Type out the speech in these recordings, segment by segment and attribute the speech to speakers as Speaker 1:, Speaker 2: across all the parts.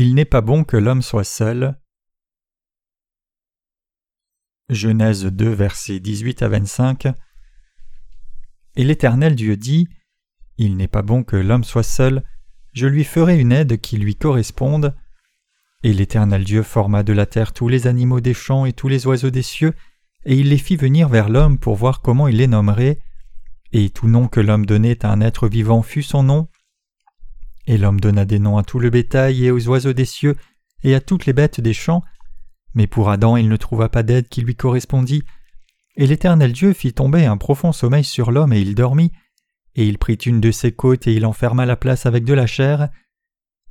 Speaker 1: Il n'est pas bon que l'homme soit seul. Genèse 2, versets 18 à 25. Et l'Éternel Dieu dit Il n'est pas bon que l'homme soit seul, je lui ferai une aide qui lui corresponde. Et l'Éternel Dieu forma de la terre tous les animaux des champs et tous les oiseaux des cieux, et il les fit venir vers l'homme pour voir comment il les nommerait. Et tout nom que l'homme donnait à un être vivant fut son nom. Et l'homme donna des noms à tout le bétail et aux oiseaux des cieux et à toutes les bêtes des champs. Mais pour Adam il ne trouva pas d'aide qui lui correspondit. Et l'Éternel Dieu fit tomber un profond sommeil sur l'homme et il dormit. Et il prit une de ses côtes et il enferma la place avec de la chair.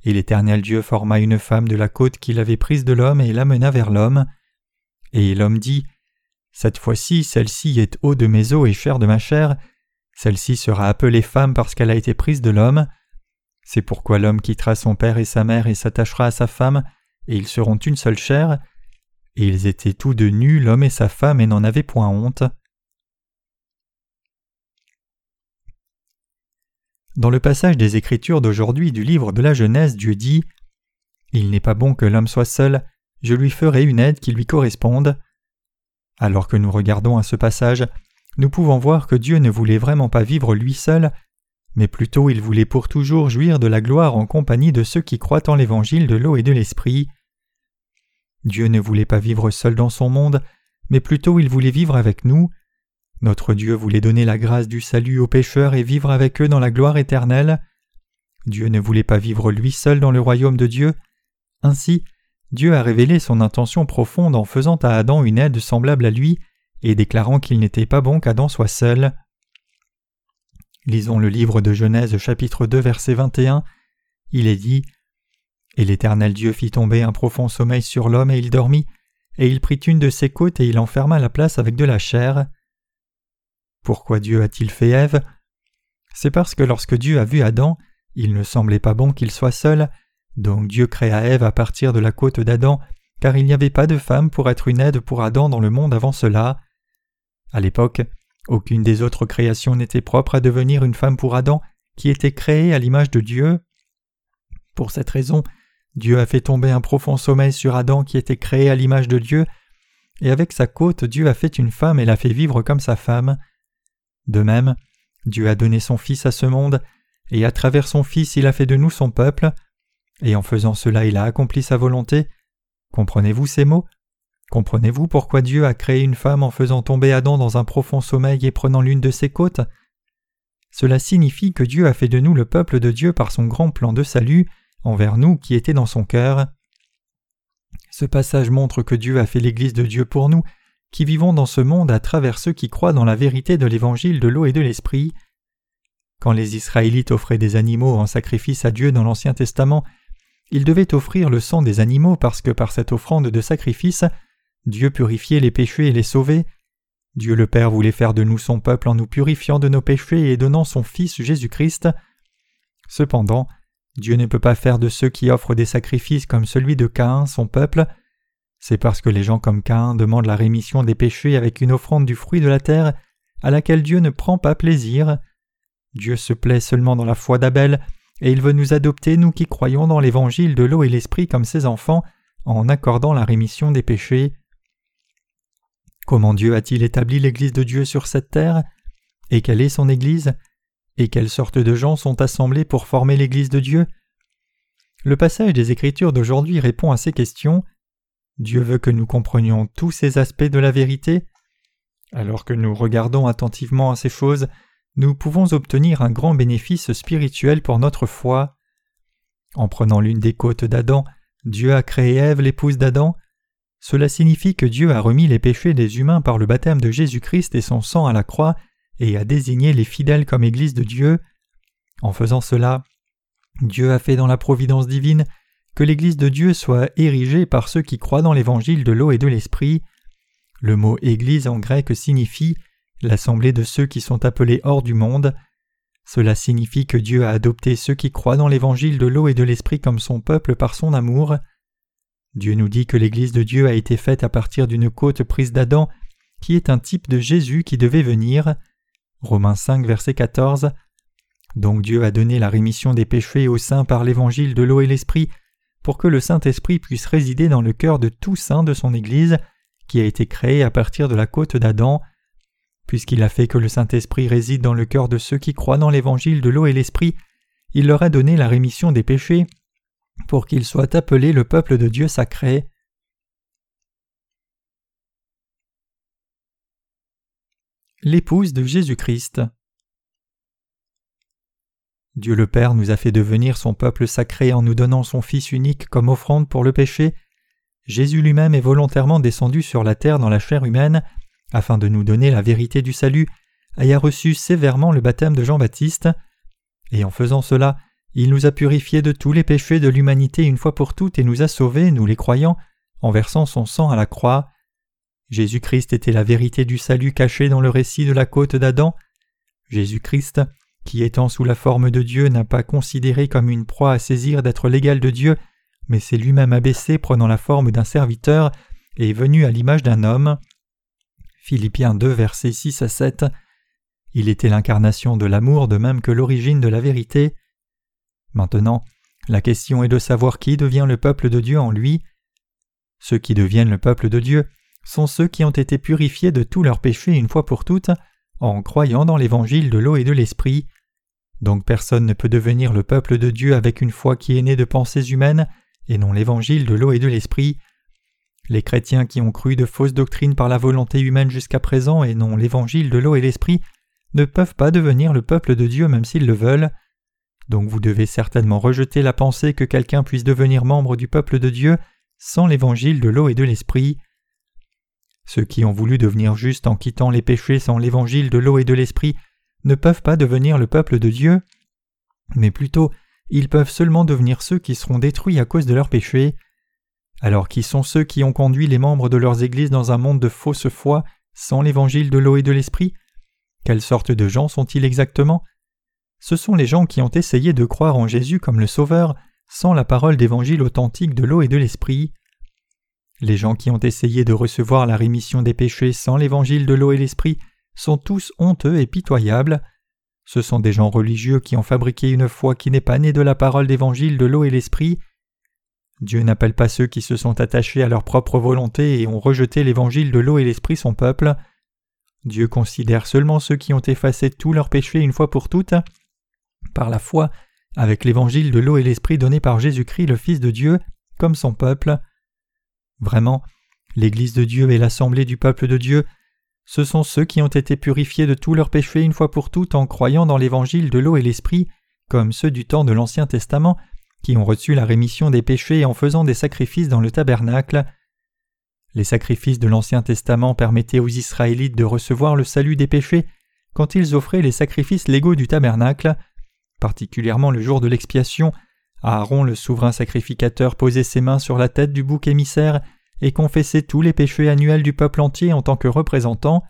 Speaker 1: Et l'Éternel Dieu forma une femme de la côte qu'il avait prise de l'homme et l'amena vers l'homme. Et l'homme dit Cette fois-ci, celle-ci est eau de mes os et chair de ma chair. Celle-ci sera appelée femme parce qu'elle a été prise de l'homme. C'est pourquoi l'homme quittera son père et sa mère et s'attachera à sa femme, et ils seront une seule chair. Et ils étaient tous deux nus, l'homme et sa femme, et n'en avaient point honte. Dans le passage des Écritures d'aujourd'hui du livre de la Genèse, Dieu dit Il n'est pas bon que l'homme soit seul, je lui ferai une aide qui lui corresponde. Alors que nous regardons à ce passage, nous pouvons voir que Dieu ne voulait vraiment pas vivre lui seul, mais plutôt il voulait pour toujours jouir de la gloire en compagnie de ceux qui croient en l'évangile de l'eau et de l'esprit. Dieu ne voulait pas vivre seul dans son monde, mais plutôt il voulait vivre avec nous. Notre Dieu voulait donner la grâce du salut aux pécheurs et vivre avec eux dans la gloire éternelle. Dieu ne voulait pas vivre lui seul dans le royaume de Dieu. Ainsi, Dieu a révélé son intention profonde en faisant à Adam une aide semblable à lui et déclarant qu'il n'était pas bon qu'Adam soit seul. Lisons le livre de Genèse chapitre 2 verset 21. Il est dit Et l'Éternel Dieu fit tomber un profond sommeil sur l'homme et il dormit, et il prit une de ses côtes et il enferma la place avec de la chair. Pourquoi Dieu a-t-il fait Ève? C'est parce que lorsque Dieu a vu Adam, il ne semblait pas bon qu'il soit seul, donc Dieu créa Ève à partir de la côte d'Adam, car il n'y avait pas de femme pour être une aide pour Adam dans le monde avant cela. À l'époque, aucune des autres créations n'était propre à devenir une femme pour Adam, qui était créée à l'image de Dieu. Pour cette raison, Dieu a fait tomber un profond sommeil sur Adam qui était créé à l'image de Dieu, et avec sa côte Dieu a fait une femme et l'a fait vivre comme sa femme. De même, Dieu a donné son Fils à ce monde, et à travers son Fils il a fait de nous son peuple, et en faisant cela il a accompli sa volonté. Comprenez-vous ces mots? Comprenez-vous pourquoi Dieu a créé une femme en faisant tomber Adam dans un profond sommeil et prenant l'une de ses côtes? Cela signifie que Dieu a fait de nous le peuple de Dieu par son grand plan de salut envers nous qui était dans son cœur. Ce passage montre que Dieu a fait l'Église de Dieu pour nous, qui vivons dans ce monde à travers ceux qui croient dans la vérité de l'Évangile de l'eau et de l'Esprit. Quand les Israélites offraient des animaux en sacrifice à Dieu dans l'Ancien Testament, ils devaient offrir le sang des animaux parce que par cette offrande de sacrifice, Dieu purifiait les péchés et les sauvait. Dieu le Père voulait faire de nous son peuple en nous purifiant de nos péchés et donnant son Fils Jésus-Christ. Cependant, Dieu ne peut pas faire de ceux qui offrent des sacrifices comme celui de Caïn son peuple. C'est parce que les gens comme Caïn demandent la rémission des péchés avec une offrande du fruit de la terre à laquelle Dieu ne prend pas plaisir. Dieu se plaît seulement dans la foi d'Abel, et il veut nous adopter, nous qui croyons dans l'évangile de l'eau et l'esprit comme ses enfants, en accordant la rémission des péchés. Comment Dieu a-t-il établi l'Église de Dieu sur cette terre? Et quelle est son Église? Et quelles sortes de gens sont assemblés pour former l'Église de Dieu? Le passage des Écritures d'aujourd'hui répond à ces questions. Dieu veut que nous comprenions tous ces aspects de la vérité. Alors que nous regardons attentivement à ces choses, nous pouvons obtenir un grand bénéfice spirituel pour notre foi. En prenant l'une des côtes d'Adam, Dieu a créé Ève, l'épouse d'Adam. Cela signifie que Dieu a remis les péchés des humains par le baptême de Jésus-Christ et son sang à la croix et a désigné les fidèles comme Église de Dieu. En faisant cela, Dieu a fait dans la providence divine que l'Église de Dieu soit érigée par ceux qui croient dans l'évangile de l'eau et de l'esprit. Le mot Église en grec signifie l'assemblée de ceux qui sont appelés hors du monde. Cela signifie que Dieu a adopté ceux qui croient dans l'évangile de l'eau et de l'esprit comme son peuple par son amour. Dieu nous dit que l'Église de Dieu a été faite à partir d'une côte prise d'Adam, qui est un type de Jésus qui devait venir. Romains 5, verset 14. Donc Dieu a donné la rémission des péchés aux saints par l'évangile de l'eau et l'esprit, pour que le Saint-Esprit puisse résider dans le cœur de tout saint de son Église, qui a été créée à partir de la côte d'Adam. Puisqu'il a fait que le Saint-Esprit réside dans le cœur de ceux qui croient dans l'Évangile de l'eau et l'Esprit, il leur a donné la rémission des péchés pour qu'ils soient appelés le peuple de Dieu sacré. L'épouse de Jésus-Christ. Dieu le Père nous a fait devenir son peuple sacré en nous donnant son Fils unique comme offrande pour le péché. Jésus lui-même est volontairement descendu sur la terre dans la chair humaine, afin de nous donner la vérité du salut, et a reçu sévèrement le baptême de Jean-Baptiste. Et en faisant cela, il nous a purifiés de tous les péchés de l'humanité une fois pour toutes et nous a sauvés, nous les croyants, en versant son sang à la croix. Jésus-Christ était la vérité du salut cachée dans le récit de la côte d'Adam. Jésus-Christ qui étant sous la forme de Dieu n'a pas considéré comme une proie à saisir d'être l'égal de Dieu, mais s'est lui-même abaissé prenant la forme d'un serviteur et est venu à l'image d'un homme. Philippiens 2 versets 6 à 7 Il était l'incarnation de l'amour de même que l'origine de la vérité. Maintenant, la question est de savoir qui devient le peuple de Dieu en lui. Ceux qui deviennent le peuple de Dieu sont ceux qui ont été purifiés de tous leurs péchés une fois pour toutes en croyant dans l'évangile de l'eau et de l'esprit. Donc personne ne peut devenir le peuple de Dieu avec une foi qui est née de pensées humaines et non l'évangile de l'eau et de l'esprit. Les chrétiens qui ont cru de fausses doctrines par la volonté humaine jusqu'à présent et non l'évangile de l'eau et l'esprit ne peuvent pas devenir le peuple de Dieu même s'ils le veulent. Donc vous devez certainement rejeter la pensée que quelqu'un puisse devenir membre du peuple de Dieu sans l'évangile de l'eau et de l'esprit. Ceux qui ont voulu devenir justes en quittant les péchés sans l'évangile de l'eau et de l'esprit ne peuvent pas devenir le peuple de Dieu, mais plutôt ils peuvent seulement devenir ceux qui seront détruits à cause de leurs péchés. Alors qui sont ceux qui ont conduit les membres de leurs églises dans un monde de fausse foi sans l'évangile de l'eau et de l'esprit? Quelle sorte de gens sont-ils exactement? Ce sont les gens qui ont essayé de croire en Jésus comme le Sauveur sans la parole d'évangile authentique de l'eau et de l'esprit. Les gens qui ont essayé de recevoir la rémission des péchés sans l'évangile de l'eau et l'esprit sont tous honteux et pitoyables. Ce sont des gens religieux qui ont fabriqué une foi qui n'est pas née de la parole d'évangile de l'eau et l'esprit. Dieu n'appelle pas ceux qui se sont attachés à leur propre volonté et ont rejeté l'évangile de l'eau et l'esprit son peuple. Dieu considère seulement ceux qui ont effacé tous leurs péchés une fois pour toutes, par la foi, avec l'évangile de l'eau et l'esprit donné par Jésus-Christ le Fils de Dieu, comme son peuple. Vraiment, l'Église de Dieu est l'assemblée du peuple de Dieu, ce sont ceux qui ont été purifiés de tous leurs péchés une fois pour toutes en croyant dans l'évangile de l'eau et l'esprit, comme ceux du temps de l'Ancien Testament, qui ont reçu la rémission des péchés en faisant des sacrifices dans le tabernacle. Les sacrifices de l'Ancien Testament permettaient aux Israélites de recevoir le salut des péchés quand ils offraient les sacrifices légaux du tabernacle, particulièrement le jour de l'expiation. Aaron, le souverain sacrificateur, posait ses mains sur la tête du bouc émissaire et confesser tous les péchés annuels du peuple entier en tant que représentant.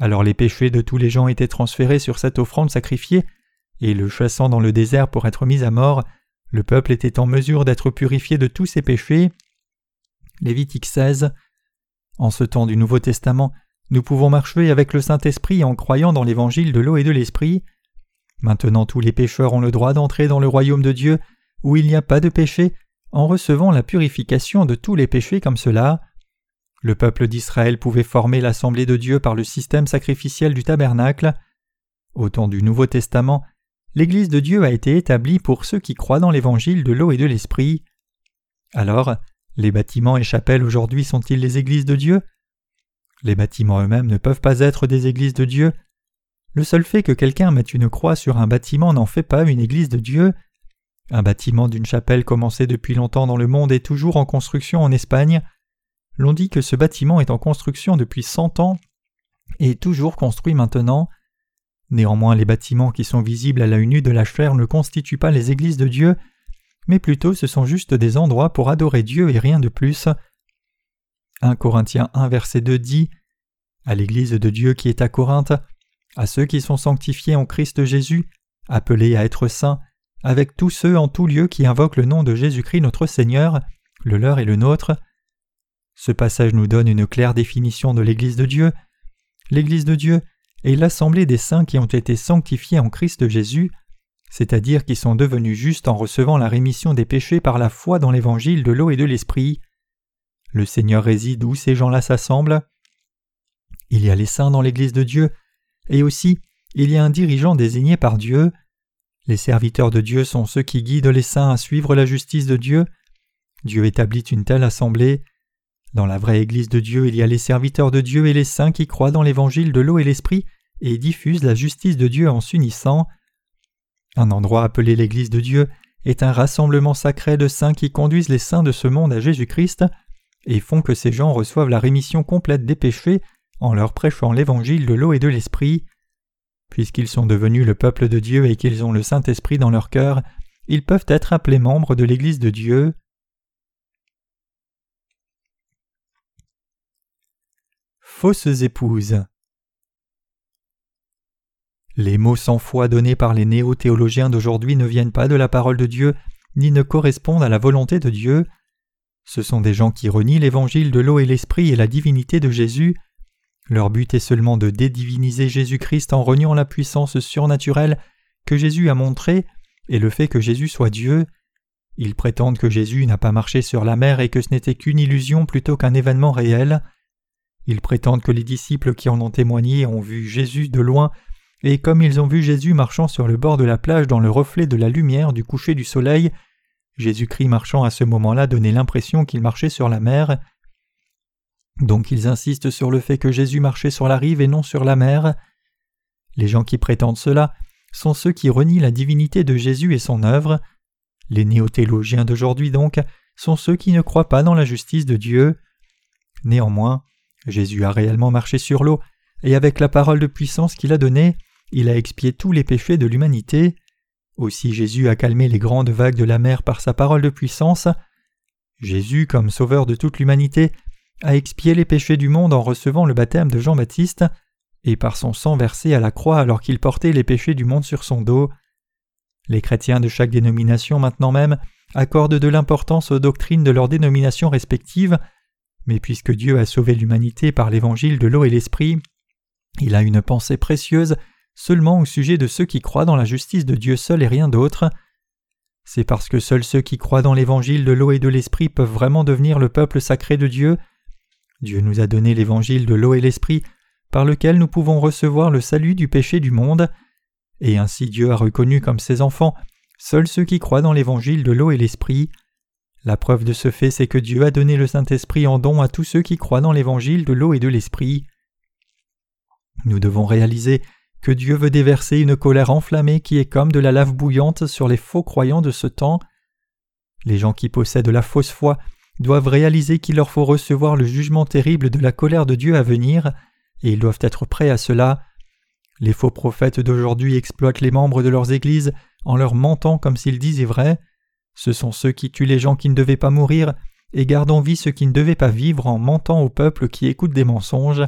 Speaker 1: Alors les péchés de tous les gens étaient transférés sur cette offrande sacrifiée, et le chassant dans le désert pour être mis à mort, le peuple était en mesure d'être purifié de tous ses péchés. Lévitique 16. En ce temps du Nouveau Testament, nous pouvons marcher avec le Saint-Esprit en croyant dans l'évangile de l'eau et de l'Esprit. Maintenant tous les pécheurs ont le droit d'entrer dans le royaume de Dieu, où il n'y a pas de péché, en recevant la purification de tous les péchés comme cela. Le peuple d'Israël pouvait former l'assemblée de Dieu par le système sacrificiel du tabernacle. Au temps du Nouveau Testament, l'Église de Dieu a été établie pour ceux qui croient dans l'évangile de l'eau et de l'esprit. Alors, les bâtiments et chapelles aujourd'hui sont-ils les églises de Dieu? Les bâtiments eux-mêmes ne peuvent pas être des églises de Dieu. Le seul fait que quelqu'un mette une croix sur un bâtiment n'en fait pas une église de Dieu. Un bâtiment d'une chapelle commencé depuis longtemps dans le monde est toujours en construction en Espagne. L'on dit que ce bâtiment est en construction depuis cent ans et toujours construit maintenant. Néanmoins, les bâtiments qui sont visibles à la nue de la chair ne constituent pas les églises de Dieu, mais plutôt ce sont juste des endroits pour adorer Dieu et rien de plus. 1 Corinthiens 1 verset 2 dit À l'Église de Dieu qui est à Corinthe, à ceux qui sont sanctifiés en Christ Jésus, appelés à être saints, avec tous ceux en tout lieu qui invoquent le nom de Jésus-Christ notre Seigneur, le leur et le nôtre. Ce passage nous donne une claire définition de l'Église de Dieu. L'Église de Dieu est l'assemblée des saints qui ont été sanctifiés en Christ Jésus, c'est-à-dire qui sont devenus justes en recevant la rémission des péchés par la foi dans l'évangile de l'eau et de l'esprit. Le Seigneur réside où ces gens-là s'assemblent? Il y a les saints dans l'Église de Dieu, et aussi il y a un dirigeant désigné par Dieu. Les serviteurs de Dieu sont ceux qui guident les saints à suivre la justice de Dieu. Dieu établit une telle assemblée. Dans la vraie Église de Dieu, il y a les serviteurs de Dieu et les saints qui croient dans l'évangile de l'eau et l'esprit et diffusent la justice de Dieu en s'unissant. Un endroit appelé l'Église de Dieu est un rassemblement sacré de saints qui conduisent les saints de ce monde à Jésus-Christ et font que ces gens reçoivent la rémission complète des péchés en leur prêchant l'évangile de l'eau et de l'esprit. Puisqu'ils sont devenus le peuple de Dieu et qu'ils ont le Saint-Esprit dans leur cœur, ils peuvent être appelés membres de l'Église de Dieu. Fausses épouses Les mots sans foi donnés par les néo-théologiens d'aujourd'hui ne viennent pas de la parole de Dieu, ni ne correspondent à la volonté de Dieu. Ce sont des gens qui renient l'évangile de l'eau et l'esprit et la divinité de Jésus, leur but est seulement de dédiviniser Jésus-Christ en reniant la puissance surnaturelle que Jésus a montrée et le fait que Jésus soit Dieu. Ils prétendent que Jésus n'a pas marché sur la mer et que ce n'était qu'une illusion plutôt qu'un événement réel. Ils prétendent que les disciples qui en ont témoigné ont vu Jésus de loin, et comme ils ont vu Jésus marchant sur le bord de la plage dans le reflet de la lumière du coucher du soleil, Jésus-Christ marchant à ce moment-là donnait l'impression qu'il marchait sur la mer. Donc ils insistent sur le fait que Jésus marchait sur la rive et non sur la mer. Les gens qui prétendent cela sont ceux qui renient la divinité de Jésus et son œuvre. Les néothéologiens d'aujourd'hui donc sont ceux qui ne croient pas dans la justice de Dieu. Néanmoins, Jésus a réellement marché sur l'eau, et avec la parole de puissance qu'il a donnée, il a expié tous les péchés de l'humanité. Aussi Jésus a calmé les grandes vagues de la mer par sa parole de puissance. Jésus, comme sauveur de toute l'humanité, a expié les péchés du monde en recevant le baptême de Jean-Baptiste, et par son sang versé à la croix alors qu'il portait les péchés du monde sur son dos. Les chrétiens de chaque dénomination maintenant même accordent de l'importance aux doctrines de leurs dénominations respectives, mais puisque Dieu a sauvé l'humanité par l'évangile de l'eau et l'esprit, il a une pensée précieuse seulement au sujet de ceux qui croient dans la justice de Dieu seul et rien d'autre. C'est parce que seuls ceux qui croient dans l'évangile de l'eau et de l'esprit peuvent vraiment devenir le peuple sacré de Dieu Dieu nous a donné l'évangile de l'eau et l'esprit par lequel nous pouvons recevoir le salut du péché du monde, et ainsi Dieu a reconnu comme ses enfants seuls ceux qui croient dans l'évangile de l'eau et l'esprit. La preuve de ce fait, c'est que Dieu a donné le Saint-Esprit en don à tous ceux qui croient dans l'évangile de l'eau et de l'esprit. Nous devons réaliser que Dieu veut déverser une colère enflammée qui est comme de la lave bouillante sur les faux croyants de ce temps. Les gens qui possèdent la fausse foi doivent réaliser qu'il leur faut recevoir le jugement terrible de la colère de Dieu à venir, et ils doivent être prêts à cela. Les faux prophètes d'aujourd'hui exploitent les membres de leurs églises en leur mentant comme s'ils disaient vrai. Ce sont ceux qui tuent les gens qui ne devaient pas mourir et gardent en vie ceux qui ne devaient pas vivre en mentant au peuple qui écoute des mensonges.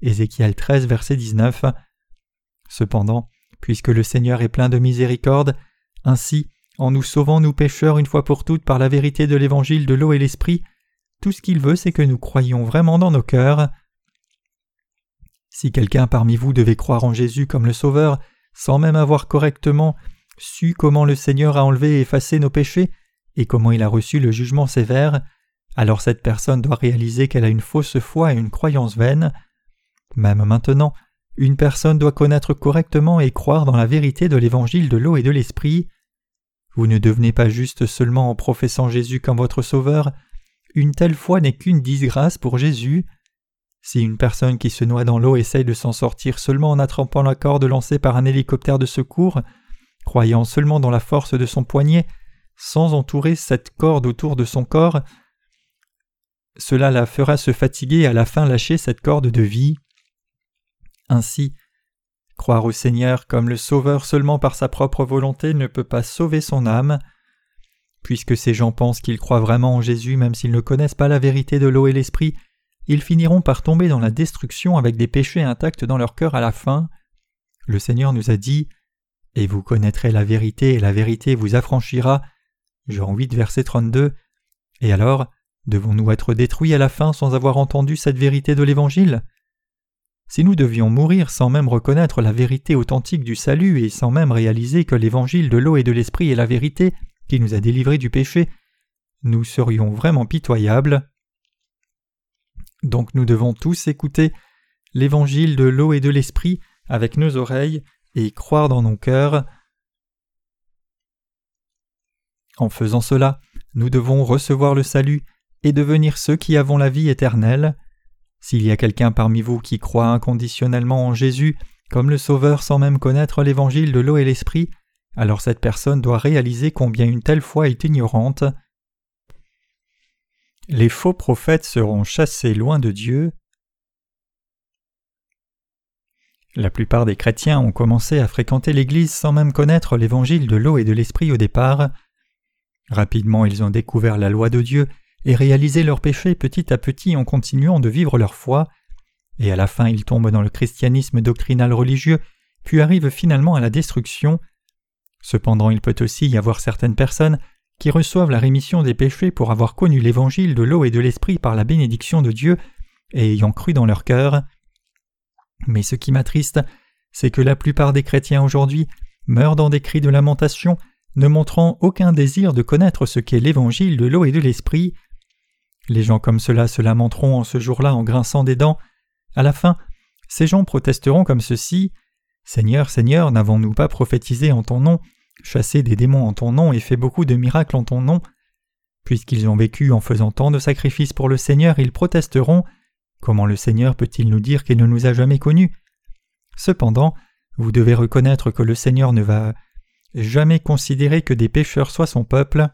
Speaker 1: Ézéchiel 13, verset 19. Cependant, puisque le Seigneur est plein de miséricorde, ainsi en nous sauvant nous pécheurs une fois pour toutes par la vérité de l'évangile de l'eau et l'esprit, tout ce qu'il veut c'est que nous croyions vraiment dans nos cœurs. Si quelqu'un parmi vous devait croire en Jésus comme le Sauveur, sans même avoir correctement su comment le Seigneur a enlevé et effacé nos péchés, et comment il a reçu le jugement sévère, alors cette personne doit réaliser qu'elle a une fausse foi et une croyance vaine. Même maintenant, une personne doit connaître correctement et croire dans la vérité de l'évangile de l'eau et de l'esprit. Vous ne devenez pas juste seulement en professant Jésus comme votre Sauveur, une telle foi n'est qu'une disgrâce pour Jésus. Si une personne qui se noie dans l'eau essaye de s'en sortir seulement en attrapant la corde lancée par un hélicoptère de secours, croyant seulement dans la force de son poignet, sans entourer cette corde autour de son corps, cela la fera se fatiguer et à la fin lâcher cette corde de vie. Ainsi, Croire au Seigneur comme le Sauveur seulement par sa propre volonté ne peut pas sauver son âme. Puisque ces gens pensent qu'ils croient vraiment en Jésus même s'ils ne connaissent pas la vérité de l'eau et l'esprit, ils finiront par tomber dans la destruction avec des péchés intacts dans leur cœur à la fin. Le Seigneur nous a dit Et vous connaîtrez la vérité, et la vérité vous affranchira. Jean 8, verset 32. Et alors, devons-nous être détruits à la fin sans avoir entendu cette vérité de l'Évangile? Si nous devions mourir sans même reconnaître la vérité authentique du salut et sans même réaliser que l'évangile de l'eau et de l'esprit est la vérité qui nous a délivrés du péché, nous serions vraiment pitoyables. Donc nous devons tous écouter l'évangile de l'eau et de l'esprit avec nos oreilles et croire dans nos cœurs. En faisant cela, nous devons recevoir le salut et devenir ceux qui avons la vie éternelle. S'il y a quelqu'un parmi vous qui croit inconditionnellement en Jésus comme le Sauveur sans même connaître l'évangile de l'eau et l'esprit, alors cette personne doit réaliser combien une telle foi est ignorante. Les faux prophètes seront chassés loin de Dieu. La plupart des chrétiens ont commencé à fréquenter l'Église sans même connaître l'évangile de l'eau et de l'esprit au départ. Rapidement ils ont découvert la loi de Dieu et réalisé leurs péchés petit à petit en continuant de vivre leur foi, et à la fin ils tombent dans le christianisme doctrinal religieux, puis arrivent finalement à la destruction. Cependant il peut aussi y avoir certaines personnes qui reçoivent la rémission des péchés pour avoir connu l'évangile de l'eau et de l'esprit par la bénédiction de Dieu et ayant cru dans leur cœur. Mais ce qui m'attriste, c'est que la plupart des chrétiens aujourd'hui meurent dans des cris de lamentation, ne montrant aucun désir de connaître ce qu'est l'évangile de l'eau et de l'esprit. Les gens comme cela se lamenteront en ce jour-là en grinçant des dents. À la fin, ces gens protesteront comme ceci Seigneur, Seigneur, n'avons-nous pas prophétisé en ton nom, chassé des démons en ton nom et fait beaucoup de miracles en ton nom? Puisqu'ils ont vécu en faisant tant de sacrifices pour le Seigneur, ils protesteront Comment le Seigneur peut-il nous dire qu'il ne nous a jamais connus? Cependant, vous devez reconnaître que le Seigneur ne va jamais considérer que des pécheurs soient son peuple.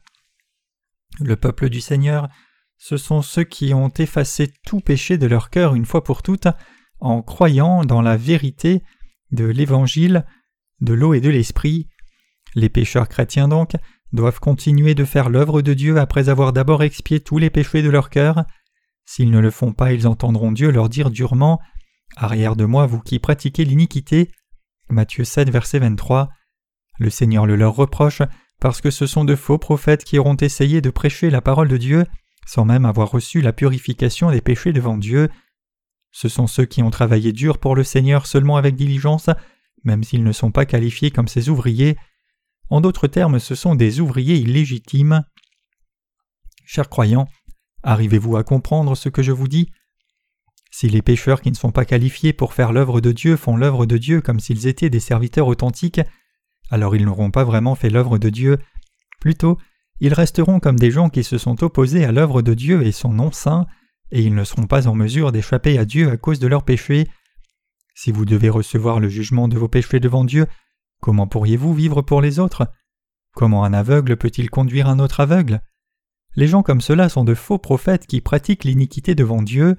Speaker 1: Le peuple du Seigneur, ce sont ceux qui ont effacé tout péché de leur cœur une fois pour toutes en croyant dans la vérité de l'Évangile, de l'eau et de l'Esprit. Les pécheurs chrétiens donc doivent continuer de faire l'œuvre de Dieu après avoir d'abord expié tous les péchés de leur cœur. S'ils ne le font pas, ils entendront Dieu leur dire durement Arrière de moi, vous qui pratiquez l'iniquité. Matthieu 7, verset 23. Le Seigneur le leur reproche parce que ce sont de faux prophètes qui auront essayé de prêcher la parole de Dieu sans même avoir reçu la purification des péchés devant Dieu. Ce sont ceux qui ont travaillé dur pour le Seigneur seulement avec diligence, même s'ils ne sont pas qualifiés comme ses ouvriers. En d'autres termes, ce sont des ouvriers illégitimes. Chers croyants, Arrivez-vous à comprendre ce que je vous dis? Si les pécheurs qui ne sont pas qualifiés pour faire l'œuvre de Dieu font l'œuvre de Dieu comme s'ils étaient des serviteurs authentiques, alors ils n'auront pas vraiment fait l'œuvre de Dieu. Plutôt, ils resteront comme des gens qui se sont opposés à l'œuvre de Dieu et son nom saint, et ils ne seront pas en mesure d'échapper à Dieu à cause de leurs péchés. Si vous devez recevoir le jugement de vos péchés devant Dieu, comment pourriez-vous vivre pour les autres? Comment un aveugle peut-il conduire un autre aveugle? Les gens comme cela sont de faux prophètes qui pratiquent l'iniquité devant Dieu.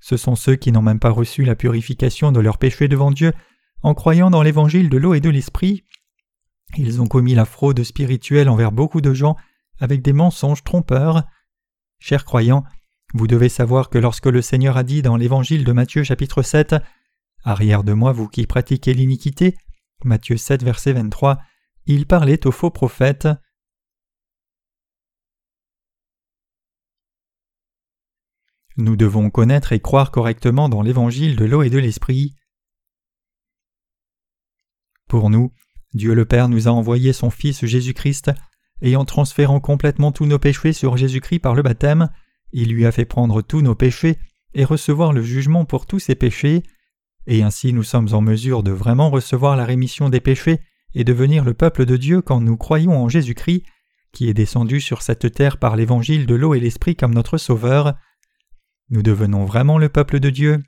Speaker 1: Ce sont ceux qui n'ont même pas reçu la purification de leurs péchés devant Dieu en croyant dans l'évangile de l'eau et de l'esprit. Ils ont commis la fraude spirituelle envers beaucoup de gens avec des mensonges trompeurs. Chers croyants, vous devez savoir que lorsque le Seigneur a dit dans l'évangile de Matthieu chapitre 7 Arrière de moi vous qui pratiquez l'iniquité Matthieu 7 verset 23, il parlait aux faux prophètes. Nous devons connaître et croire correctement dans l'évangile de l'eau et de l'esprit. Pour nous, Dieu le Père nous a envoyé son Fils Jésus-Christ, et en transférant complètement tous nos péchés sur Jésus-Christ par le baptême, il lui a fait prendre tous nos péchés et recevoir le jugement pour tous ses péchés, et ainsi nous sommes en mesure de vraiment recevoir la rémission des péchés et devenir le peuple de Dieu quand nous croyons en Jésus-Christ, qui est descendu sur cette terre par l'évangile de l'eau et l'esprit comme notre Sauveur. Nous devenons vraiment le peuple de Dieu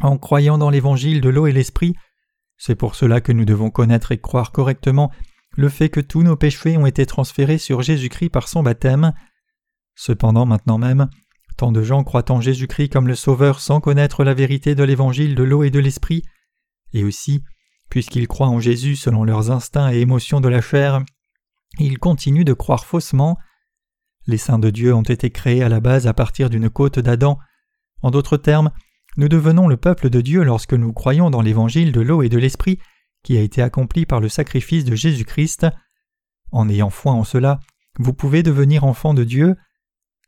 Speaker 1: en croyant dans l'évangile de l'eau et l'esprit. C'est pour cela que nous devons connaître et croire correctement le fait que tous nos péchés ont été transférés sur Jésus-Christ par son baptême. Cependant, maintenant même, tant de gens croient en Jésus-Christ comme le Sauveur sans connaître la vérité de l'évangile de l'eau et de l'esprit, et aussi, puisqu'ils croient en Jésus selon leurs instincts et émotions de la chair, ils continuent de croire faussement. Les saints de Dieu ont été créés à la base à partir d'une côte d'Adam, en d'autres termes, nous devenons le peuple de Dieu lorsque nous croyons dans l'évangile de l'eau et de l'esprit qui a été accompli par le sacrifice de Jésus-Christ. En ayant foi en cela, vous pouvez devenir enfant de Dieu.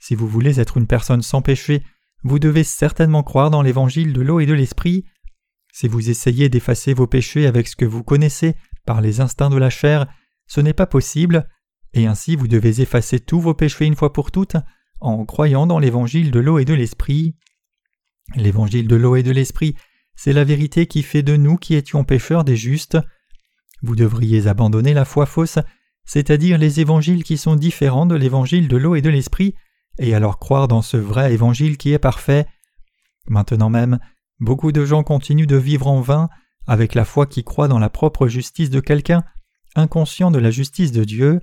Speaker 1: Si vous voulez être une personne sans péché, vous devez certainement croire dans l'évangile de l'eau et de l'esprit. Si vous essayez d'effacer vos péchés avec ce que vous connaissez par les instincts de la chair, ce n'est pas possible, et ainsi vous devez effacer tous vos péchés une fois pour toutes en croyant dans l'évangile de l'eau et de l'esprit. L'évangile de l'eau et de l'esprit, c'est la vérité qui fait de nous qui étions pécheurs des justes. Vous devriez abandonner la foi fausse, c'est-à-dire les évangiles qui sont différents de l'évangile de l'eau et de l'esprit, et alors croire dans ce vrai évangile qui est parfait. Maintenant même, beaucoup de gens continuent de vivre en vain, avec la foi qui croit dans la propre justice de quelqu'un, inconscient de la justice de Dieu.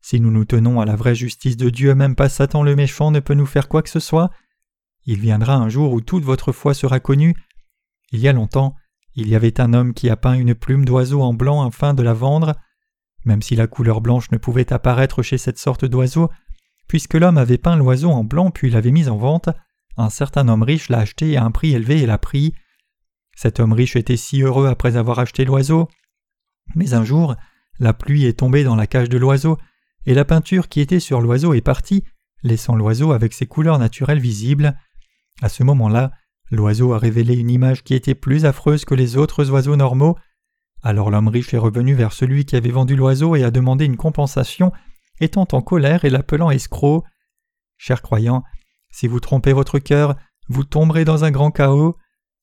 Speaker 1: Si nous nous tenons à la vraie justice de Dieu, même pas Satan le méchant ne peut nous faire quoi que ce soit. Il viendra un jour où toute votre foi sera connue. Il y a longtemps, il y avait un homme qui a peint une plume d'oiseau en blanc afin de la vendre. Même si la couleur blanche ne pouvait apparaître chez cette sorte d'oiseau, puisque l'homme avait peint l'oiseau en blanc puis l'avait mis en vente, un certain homme riche l'a acheté à un prix élevé et l'a pris. Cet homme riche était si heureux après avoir acheté l'oiseau. Mais un jour, la pluie est tombée dans la cage de l'oiseau, et la peinture qui était sur l'oiseau est partie, laissant l'oiseau avec ses couleurs naturelles visibles. À ce moment-là, l'oiseau a révélé une image qui était plus affreuse que les autres oiseaux normaux. Alors l'homme riche est revenu vers celui qui avait vendu l'oiseau et a demandé une compensation, étant en colère et l'appelant escroc. Chers croyants, si vous trompez votre cœur, vous tomberez dans un grand chaos.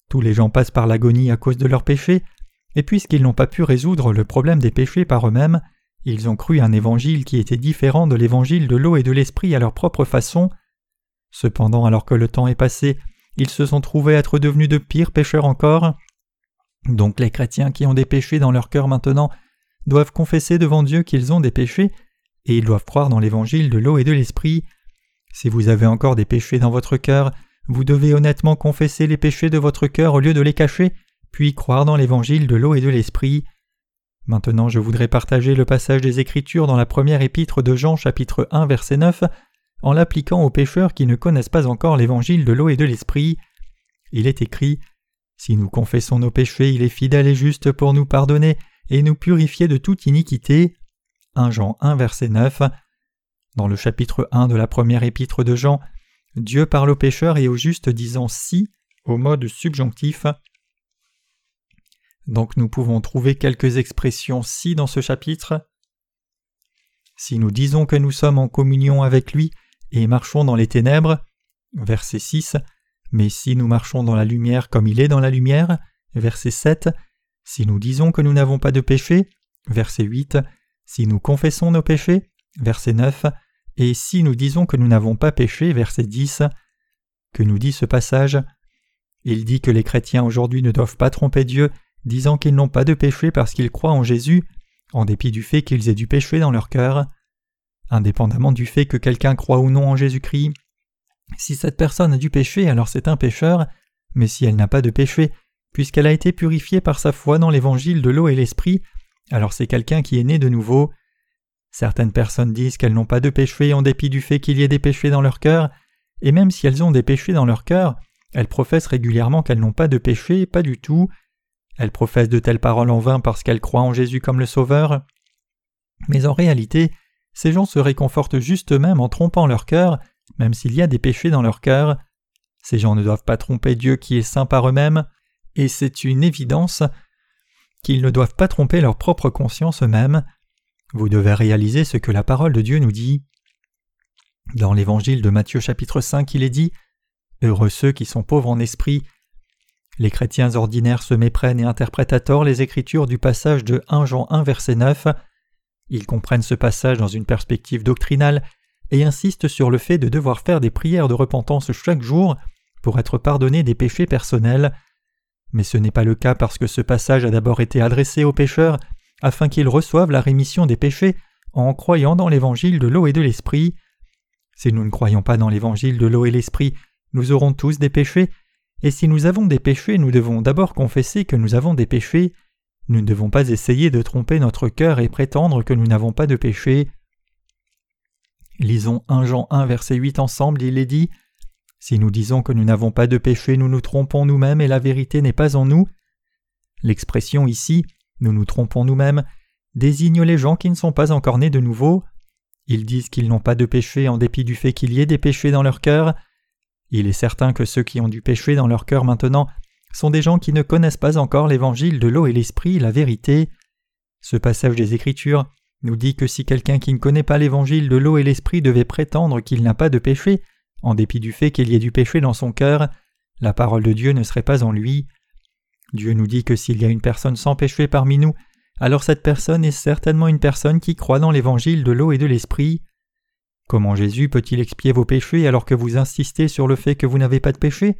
Speaker 1: Tous les gens passent par l'agonie à cause de leurs péchés, et puisqu'ils n'ont pas pu résoudre le problème des péchés par eux-mêmes, ils ont cru un évangile qui était différent de l'évangile de l'eau et de l'esprit à leur propre façon. Cependant, alors que le temps est passé, ils se sont trouvés être devenus de pires pécheurs encore. Donc les chrétiens qui ont des péchés dans leur cœur maintenant doivent confesser devant Dieu qu'ils ont des péchés, et ils doivent croire dans l'évangile de l'eau et de l'esprit. Si vous avez encore des péchés dans votre cœur, vous devez honnêtement confesser les péchés de votre cœur au lieu de les cacher, puis croire dans l'évangile de l'eau et de l'esprit. Maintenant je voudrais partager le passage des Écritures dans la première épître de Jean chapitre 1 verset 9 en l'appliquant aux pécheurs qui ne connaissent pas encore l'évangile de l'eau et de l'esprit. Il est écrit Si nous confessons nos péchés, il est fidèle et juste pour nous pardonner et nous purifier de toute iniquité. 1 Jean 1 verset 9. Dans le chapitre 1 de la première épître de Jean, Dieu parle aux pécheurs et aux justes disant si au mode subjonctif. Donc nous pouvons trouver quelques expressions si dans ce chapitre. Si nous disons que nous sommes en communion avec lui et marchons dans les ténèbres, verset 6, mais si nous marchons dans la lumière comme il est dans la lumière, verset 7, si nous disons que nous n'avons pas de péché, verset 8, si nous confessons nos péchés, verset 9, et si nous disons que nous n'avons pas péché, verset 10, que nous dit ce passage? Il dit que les chrétiens aujourd'hui ne doivent pas tromper Dieu disant qu'ils n'ont pas de péché parce qu'ils croient en Jésus, en dépit du fait qu'ils aient du péché dans leur cœur. Indépendamment du fait que quelqu'un croit ou non en Jésus-Christ, si cette personne a du péché, alors c'est un pécheur, mais si elle n'a pas de péché, puisqu'elle a été purifiée par sa foi dans l'évangile de l'eau et l'esprit, alors c'est quelqu'un qui est né de nouveau. Certaines personnes disent qu'elles n'ont pas de péché en dépit du fait qu'il y ait des péchés dans leur cœur, et même si elles ont des péchés dans leur cœur, elles professent régulièrement qu'elles n'ont pas de péché, pas du tout. Elles professent de telles paroles en vain parce qu'elles croient en Jésus comme le Sauveur. Mais en réalité, ces gens se réconfortent juste eux-mêmes en trompant leur cœur, même s'il y a des péchés dans leur cœur. Ces gens ne doivent pas tromper Dieu qui est saint par eux-mêmes, et c'est une évidence qu'ils ne doivent pas tromper leur propre conscience eux-mêmes. Vous devez réaliser ce que la parole de Dieu nous dit. Dans l'évangile de Matthieu chapitre 5, il est dit Heureux ceux qui sont pauvres en esprit, les chrétiens ordinaires se méprennent et interprètent à tort les écritures du passage de 1 Jean 1 verset 9. Ils comprennent ce passage dans une perspective doctrinale et insistent sur le fait de devoir faire des prières de repentance chaque jour pour être pardonnés des péchés personnels. Mais ce n'est pas le cas parce que ce passage a d'abord été adressé aux pécheurs afin qu'ils reçoivent la rémission des péchés en croyant dans l'évangile de l'eau et de l'esprit. Si nous ne croyons pas dans l'évangile de l'eau et l'esprit, nous aurons tous des péchés et si nous avons des péchés, nous devons d'abord confesser que nous avons des péchés. Nous ne devons pas essayer de tromper notre cœur et prétendre que nous n'avons pas de péché. Lisons 1 Jean 1 verset 8 ensemble, il est dit Si nous disons que nous n'avons pas de péché, nous nous trompons nous-mêmes et la vérité n'est pas en nous. L'expression ici, nous nous trompons nous-mêmes, désigne les gens qui ne sont pas encore nés de nouveau. Ils disent qu'ils n'ont pas de péché en dépit du fait qu'il y ait des péchés dans leur cœur. Il est certain que ceux qui ont du péché dans leur cœur maintenant sont des gens qui ne connaissent pas encore l'évangile de l'eau et l'esprit, la vérité. Ce passage des Écritures nous dit que si quelqu'un qui ne connaît pas l'évangile de l'eau et l'esprit devait prétendre qu'il n'a pas de péché, en dépit du fait qu'il y ait du péché dans son cœur, la parole de Dieu ne serait pas en lui. Dieu nous dit que s'il y a une personne sans péché parmi nous, alors cette personne est certainement une personne qui croit dans l'évangile de l'eau et de l'esprit. Comment Jésus peut-il expier vos péchés alors que vous insistez sur le fait que vous n'avez pas de péché?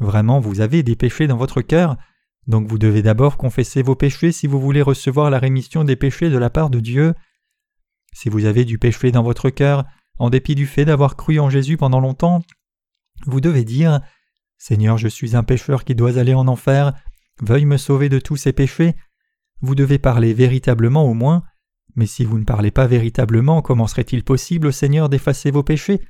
Speaker 1: Vraiment, vous avez des péchés dans votre cœur, donc vous devez d'abord confesser vos péchés si vous voulez recevoir la rémission des péchés de la part de Dieu. Si vous avez du péché dans votre cœur, en dépit du fait d'avoir cru en Jésus pendant longtemps, vous devez dire Seigneur, je suis un pécheur qui dois aller en enfer, veuille me sauver de tous ces péchés. Vous devez parler véritablement au moins, mais si vous ne parlez pas véritablement, comment serait-il possible au Seigneur d'effacer vos péchés?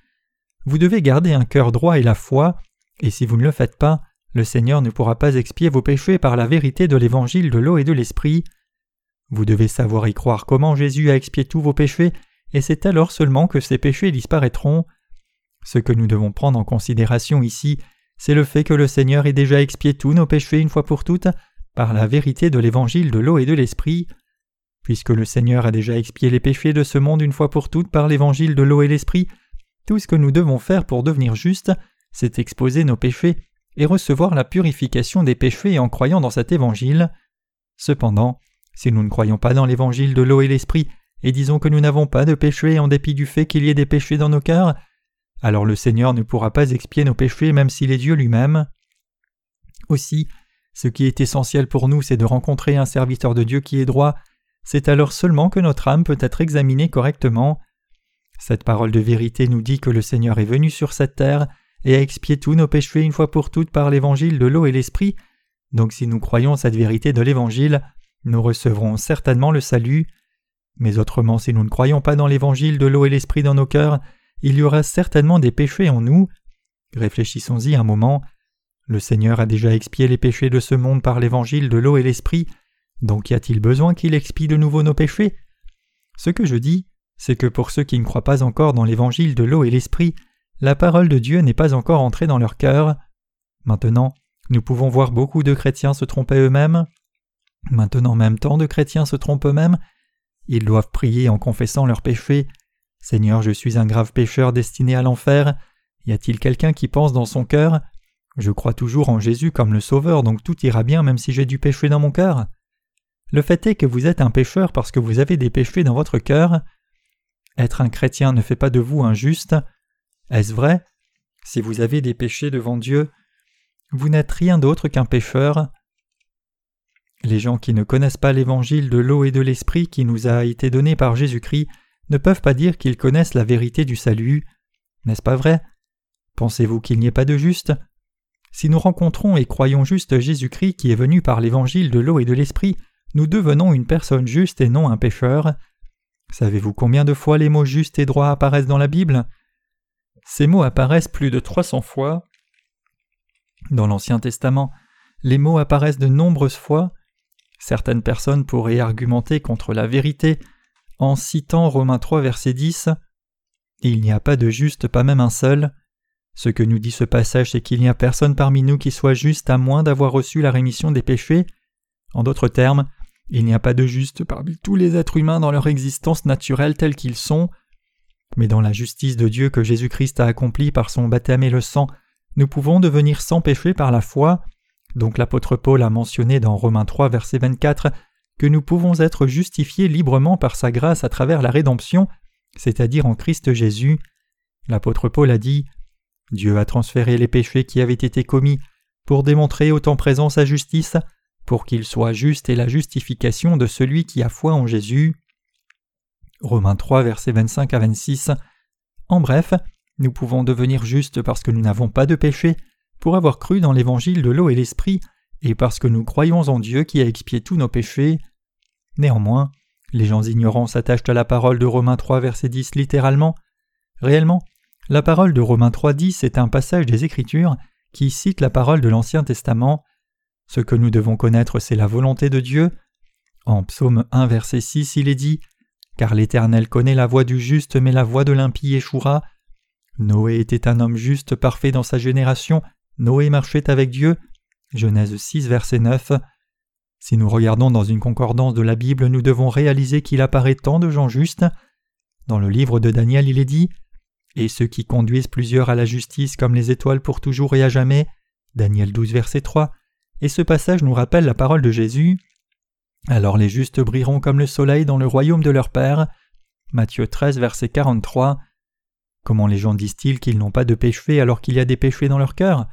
Speaker 1: Vous devez garder un cœur droit et la foi, et si vous ne le faites pas, le Seigneur ne pourra pas expier vos péchés par la vérité de l'évangile de l'eau et de l'esprit. Vous devez savoir y croire comment Jésus a expié tous vos péchés, et c'est alors seulement que ces péchés disparaîtront. Ce que nous devons prendre en considération ici, c'est le fait que le Seigneur ait déjà expié tous nos péchés une fois pour toutes par la vérité de l'évangile de l'eau et de l'esprit. Puisque le Seigneur a déjà expié les péchés de ce monde une fois pour toutes par l'évangile de l'eau et l'esprit, tout ce que nous devons faire pour devenir justes, c'est exposer nos péchés et recevoir la purification des péchés en croyant dans cet évangile. Cependant, si nous ne croyons pas dans l'évangile de l'eau et l'esprit, et disons que nous n'avons pas de péché en dépit du fait qu'il y ait des péchés dans nos cœurs, alors le Seigneur ne pourra pas expier nos péchés même s'il est Dieu lui-même. Aussi, ce qui est essentiel pour nous, c'est de rencontrer un serviteur de Dieu qui est droit, c'est alors seulement que notre âme peut être examinée correctement. Cette parole de vérité nous dit que le Seigneur est venu sur cette terre et a expié tous nos péchés une fois pour toutes par l'évangile de l'eau et l'esprit, donc si nous croyons cette vérité de l'évangile, nous recevrons certainement le salut. Mais autrement, si nous ne croyons pas dans l'évangile de l'eau et l'esprit dans nos cœurs, il y aura certainement des péchés en nous. Réfléchissons-y un moment. Le Seigneur a déjà expié les péchés de ce monde par l'évangile de l'eau et l'esprit, donc y a-t-il besoin qu'il expie de nouveau nos péchés? Ce que je dis, c'est que pour ceux qui ne croient pas encore dans l'évangile de l'eau et l'esprit, la parole de Dieu n'est pas encore entrée dans leur cœur. Maintenant, nous pouvons voir beaucoup de chrétiens se tromper eux-mêmes. Maintenant même tant de chrétiens se trompent eux-mêmes. Ils doivent prier en confessant leurs péchés. Seigneur, je suis un grave pécheur destiné à l'enfer. Y a-t-il quelqu'un qui pense dans son cœur? Je crois toujours en Jésus comme le Sauveur, donc tout ira bien même si j'ai du péché dans mon cœur. Le fait est que vous êtes un pécheur parce que vous avez des péchés dans votre cœur. Être un chrétien ne fait pas de vous un juste. Est-ce vrai? Si vous avez des péchés devant Dieu, vous n'êtes rien d'autre qu'un pécheur. Les gens qui ne connaissent pas l'évangile de l'eau et de l'esprit qui nous a été donné par Jésus-Christ ne peuvent pas dire qu'ils connaissent la vérité du salut. N'est-ce pas vrai? Pensez-vous qu'il n'y ait pas de juste? Si nous rencontrons et croyons juste Jésus-Christ qui est venu par l'évangile de l'eau et de l'esprit, nous devenons une personne juste et non un pécheur. Savez-vous combien de fois les mots juste et droit apparaissent dans la Bible? Ces mots apparaissent plus de 300 fois. Dans l'Ancien Testament, les mots apparaissent de nombreuses fois. Certaines personnes pourraient argumenter contre la vérité en citant Romains 3 verset 10. Il n'y a pas de juste, pas même un seul. Ce que nous dit ce passage, c'est qu'il n'y a personne parmi nous qui soit juste à moins d'avoir reçu la rémission des péchés. En d'autres termes, il n'y a pas de juste parmi tous les êtres humains dans leur existence naturelle telle qu'ils sont. Mais dans la justice de Dieu que Jésus-Christ a accomplie par son baptême et le sang, nous pouvons devenir sans péché par la foi. Donc l'apôtre Paul a mentionné dans Romains 3 verset 24 que nous pouvons être justifiés librement par sa grâce à travers la rédemption, c'est-à-dire en Christ Jésus. L'apôtre Paul a dit Dieu a transféré les péchés qui avaient été commis pour démontrer au temps présent sa justice, pour qu'il soit juste et la justification de celui qui a foi en Jésus. Romains 3, versets 25 à 26. En bref, nous pouvons devenir justes parce que nous n'avons pas de péché, pour avoir cru dans l'évangile de l'eau et l'esprit, et parce que nous croyons en Dieu qui a expié tous nos péchés. Néanmoins, les gens ignorants s'attachent à la parole de Romains 3, verset 10 littéralement. Réellement, la parole de Romains 3, 10 est un passage des Écritures qui cite la parole de l'Ancien Testament. Ce que nous devons connaître, c'est la volonté de Dieu. En Psaume 1, verset 6, il est dit Car l'Éternel connaît la voie du juste, mais la voie de l'impie échouera. Noé était un homme juste, parfait dans sa génération. Noé marchait avec Dieu. Genèse 6, verset 9. Si nous regardons dans une concordance de la Bible, nous devons réaliser qu'il apparaît tant de gens justes. Dans le livre de Daniel, il est dit Et ceux qui conduisent plusieurs à la justice comme les étoiles pour toujours et à jamais. Daniel 12, verset 3. Et ce passage nous rappelle la parole de Jésus. Alors les justes brilleront comme le soleil dans le royaume de leur Père. Matthieu 13, verset 43. Comment les gens disent-ils qu'ils n'ont pas de péché alors qu'il y a des péchés dans leur cœur?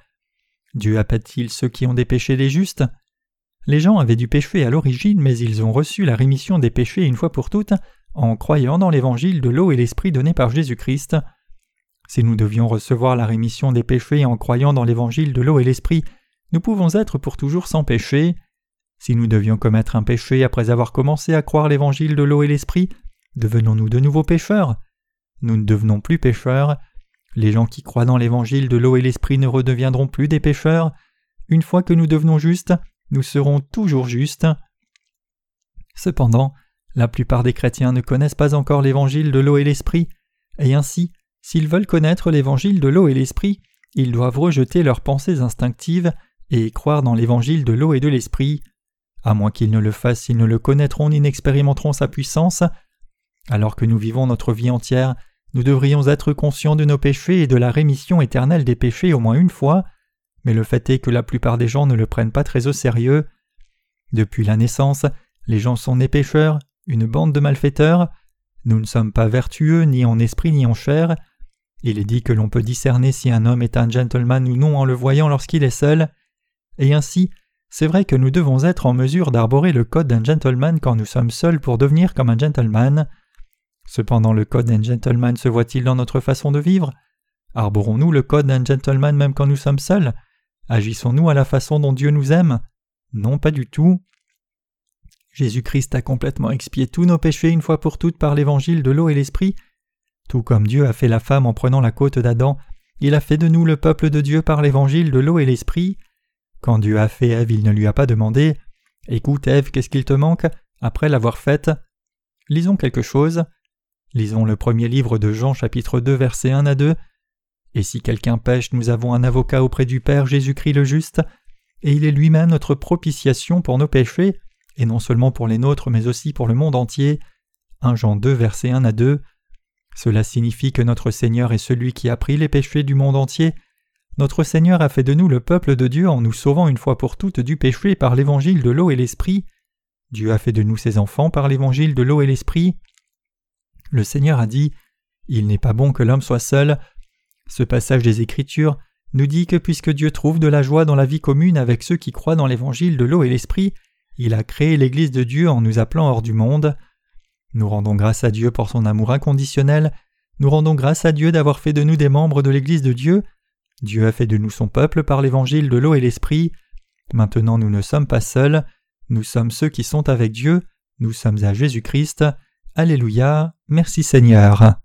Speaker 1: Dieu appelle-t-il ceux qui ont des péchés les justes? Les gens avaient du péché à l'origine, mais ils ont reçu la rémission des péchés une fois pour toutes en croyant dans l'évangile de l'eau et l'esprit donné par Jésus-Christ. Si nous devions recevoir la rémission des péchés en croyant dans l'évangile de l'eau et l'esprit, nous pouvons être pour toujours sans péché. Si nous devions commettre un péché après avoir commencé à croire l'évangile de l'eau et l'esprit, devenons-nous de nouveaux pécheurs? Nous ne devenons plus pécheurs. Les gens qui croient dans l'évangile de l'eau et l'esprit ne redeviendront plus des pécheurs. Une fois que nous devenons justes, nous serons toujours justes. Cependant, la plupart des chrétiens ne connaissent pas encore l'évangile de l'eau et l'esprit, et ainsi, s'ils veulent connaître l'évangile de l'eau et l'esprit, ils doivent rejeter leurs pensées instinctives et croire dans l'évangile de l'eau et de l'esprit. À moins qu'ils ne le fassent, ils ne le connaîtront ni n'expérimenteront sa puissance. Alors que nous vivons notre vie entière, nous devrions être conscients de nos péchés et de la rémission éternelle des péchés au moins une fois, mais le fait est que la plupart des gens ne le prennent pas très au sérieux. Depuis la naissance, les gens sont nés pécheurs, une bande de malfaiteurs. Nous ne sommes pas vertueux ni en esprit ni en chair. Il est dit que l'on peut discerner si un homme est un gentleman ou non en le voyant lorsqu'il est seul. Et ainsi, c'est vrai que nous devons être en mesure d'arborer le code d'un gentleman quand nous sommes seuls pour devenir comme un gentleman. Cependant, le code d'un gentleman se voit-il dans notre façon de vivre? Arborons-nous le code d'un gentleman même quand nous sommes seuls? Agissons-nous à la façon dont Dieu nous aime? Non, pas du tout. Jésus-Christ a complètement expié tous nos péchés une fois pour toutes par l'évangile de l'eau et l'esprit. Tout comme Dieu a fait la femme en prenant la côte d'Adam, il a fait de nous le peuple de Dieu par l'évangile de l'eau et l'esprit. Quand Dieu a fait Ève, il ne lui a pas demandé Écoute Ève, qu'est-ce qu'il te manque? Après l'avoir faite Lisons quelque chose. Lisons le premier livre de Jean chapitre 2 versets 1 à 2. Et si quelqu'un pêche, nous avons un avocat auprès du Père Jésus-Christ le juste, et il est lui-même notre propitiation pour nos péchés, et non seulement pour les nôtres, mais aussi pour le monde entier. 1 Jean 2 versets 1 à 2. Cela signifie que notre Seigneur est celui qui a pris les péchés du monde entier. Notre Seigneur a fait de nous le peuple de Dieu en nous sauvant une fois pour toutes du péché par l'évangile de l'eau et l'esprit. Dieu a fait de nous ses enfants par l'évangile de l'eau et l'esprit. Le Seigneur a dit Il n'est pas bon que l'homme soit seul. Ce passage des Écritures nous dit que puisque Dieu trouve de la joie dans la vie commune avec ceux qui croient dans l'évangile de l'eau et l'esprit, il a créé l'Église de Dieu en nous appelant hors du monde. Nous rendons grâce à Dieu pour son amour inconditionnel, nous rendons grâce à Dieu d'avoir fait de nous des membres de l'Église de Dieu, Dieu a fait de nous son peuple par l'évangile de l'eau et l'esprit. Maintenant nous ne sommes pas seuls, nous sommes ceux qui sont avec Dieu, nous sommes à Jésus-Christ. Alléluia, merci Seigneur.